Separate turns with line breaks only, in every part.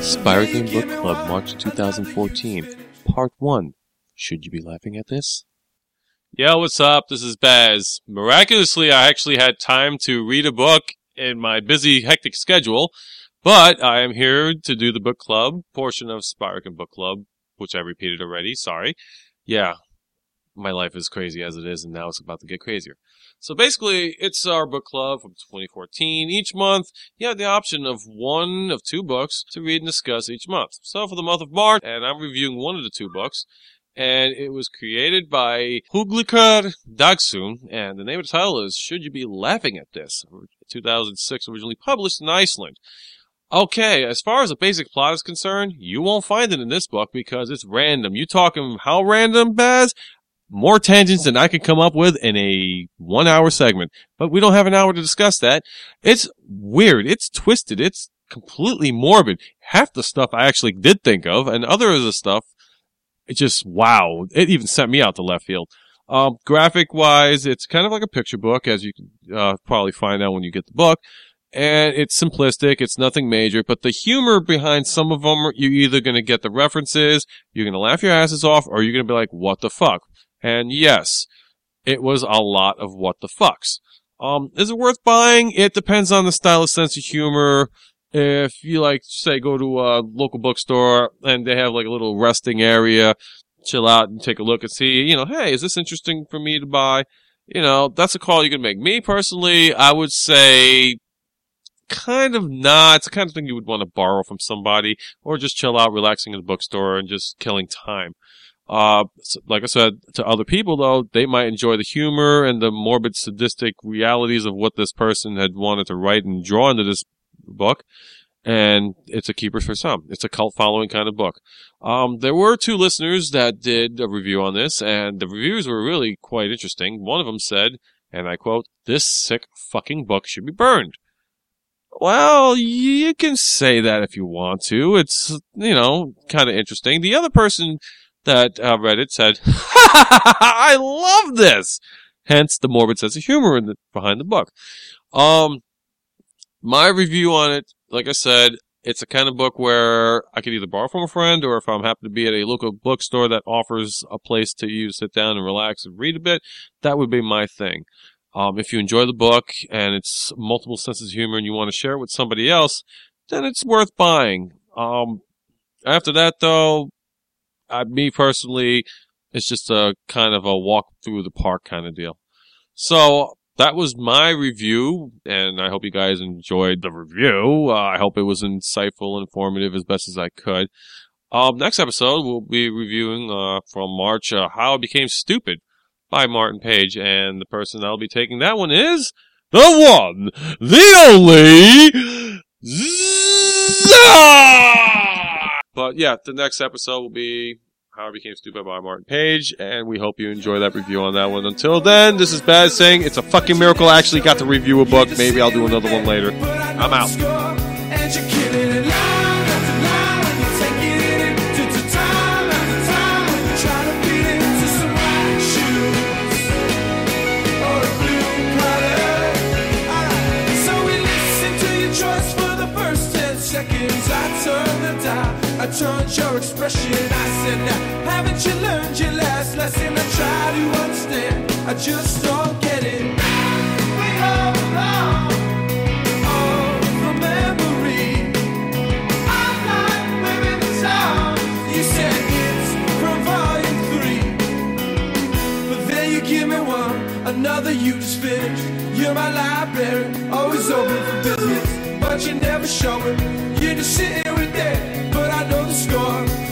Spire Game Book Club, March 2014, Part 1. Should you be laughing at this?
Yo, what's up? This is Baz. Miraculously, I actually had time to read a book in my busy, hectic schedule, but I am here to do the book club portion of Spiraken Book Club, which I repeated already. Sorry. Yeah, my life is crazy as it is, and now it's about to get crazier. So basically, it's our book club from 2014. Each month, you have the option of one of two books to read and discuss each month. So for the month of March, and I'm reviewing one of the two books, and it was created by Hugleikur Dagsson, and the name of the title is Should You Be Laughing at This? 2006, originally published in Iceland. Okay, as far as the basic plot is concerned, you won't find it in this book because it's random. You talking how random, Baz? More tangents than I could come up with in a one hour segment. But we don't have an hour to discuss that. It's weird. It's twisted. It's completely morbid. Half the stuff I actually did think of, and other of the stuff it just wow. It even sent me out to left field. Um, graphic wise, it's kind of like a picture book, as you can uh, probably find out when you get the book. And it's simplistic. It's nothing major, but the humor behind some of them, you're either going to get the references, you're going to laugh your asses off, or you're going to be like, what the fuck? And yes, it was a lot of what the fucks. Um, is it worth buying? It depends on the style of sense of humor if you like, say, go to a local bookstore and they have like a little resting area, chill out and take a look and see, you know, hey, is this interesting for me to buy? You know, that's a call you can make. Me personally, I would say kind of not. It's the kind of thing you would want to borrow from somebody or just chill out, relaxing in the bookstore and just killing time. Uh, like I said, to other people though, they might enjoy the humor and the morbid sadistic realities of what this person had wanted to write and draw into this book, and it's a keeper for some. It's a cult following kind of book. Um, there were two listeners that did a review on this, and the reviews were really quite interesting. One of them said, and I quote, "This sick fucking book should be burned." Well, you can say that if you want to. It's, you know, kind of interesting. The other person that uh, read it said, I love this! Hence the morbid sense of humor the, behind the book. Um, my review on it, like I said, it's a kind of book where I could either borrow from a friend or if I'm happen to be at a local bookstore that offers a place to you sit down and relax and read a bit, that would be my thing. Um, if you enjoy the book and it's multiple senses of humor and you want to share it with somebody else, then it's worth buying. Um, after that though, I, me personally, it's just a kind of a walk through the park kind of deal. So that was my review, and I hope you guys enjoyed the review. Uh, I hope it was insightful and informative as best as I could. Um, next episode, we'll be reviewing uh, from March uh, How I Became Stupid by Martin Page, and the person that'll be taking that one is the one, the only, Zah! But yeah, the next episode will be how I Became Stupid by Martin Page, and we hope you enjoy that review on that one. Until then, this is Baz saying it's a fucking miracle I actually got to review a book. Maybe I'll do another one later. I'm out.
Your expression. Now, haven't you learned your last lesson? I try to understand. I just don't get it. We all belong. The memory. I'm not living the song. You said it's from volume three. But then you give me one, another you just finished. You're my library, always open for business. But you never show it. You're just sitting with that, but I know the score.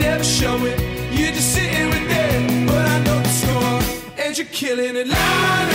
never show it. You're just sitting with it, but I know the score, and you're killing it. La,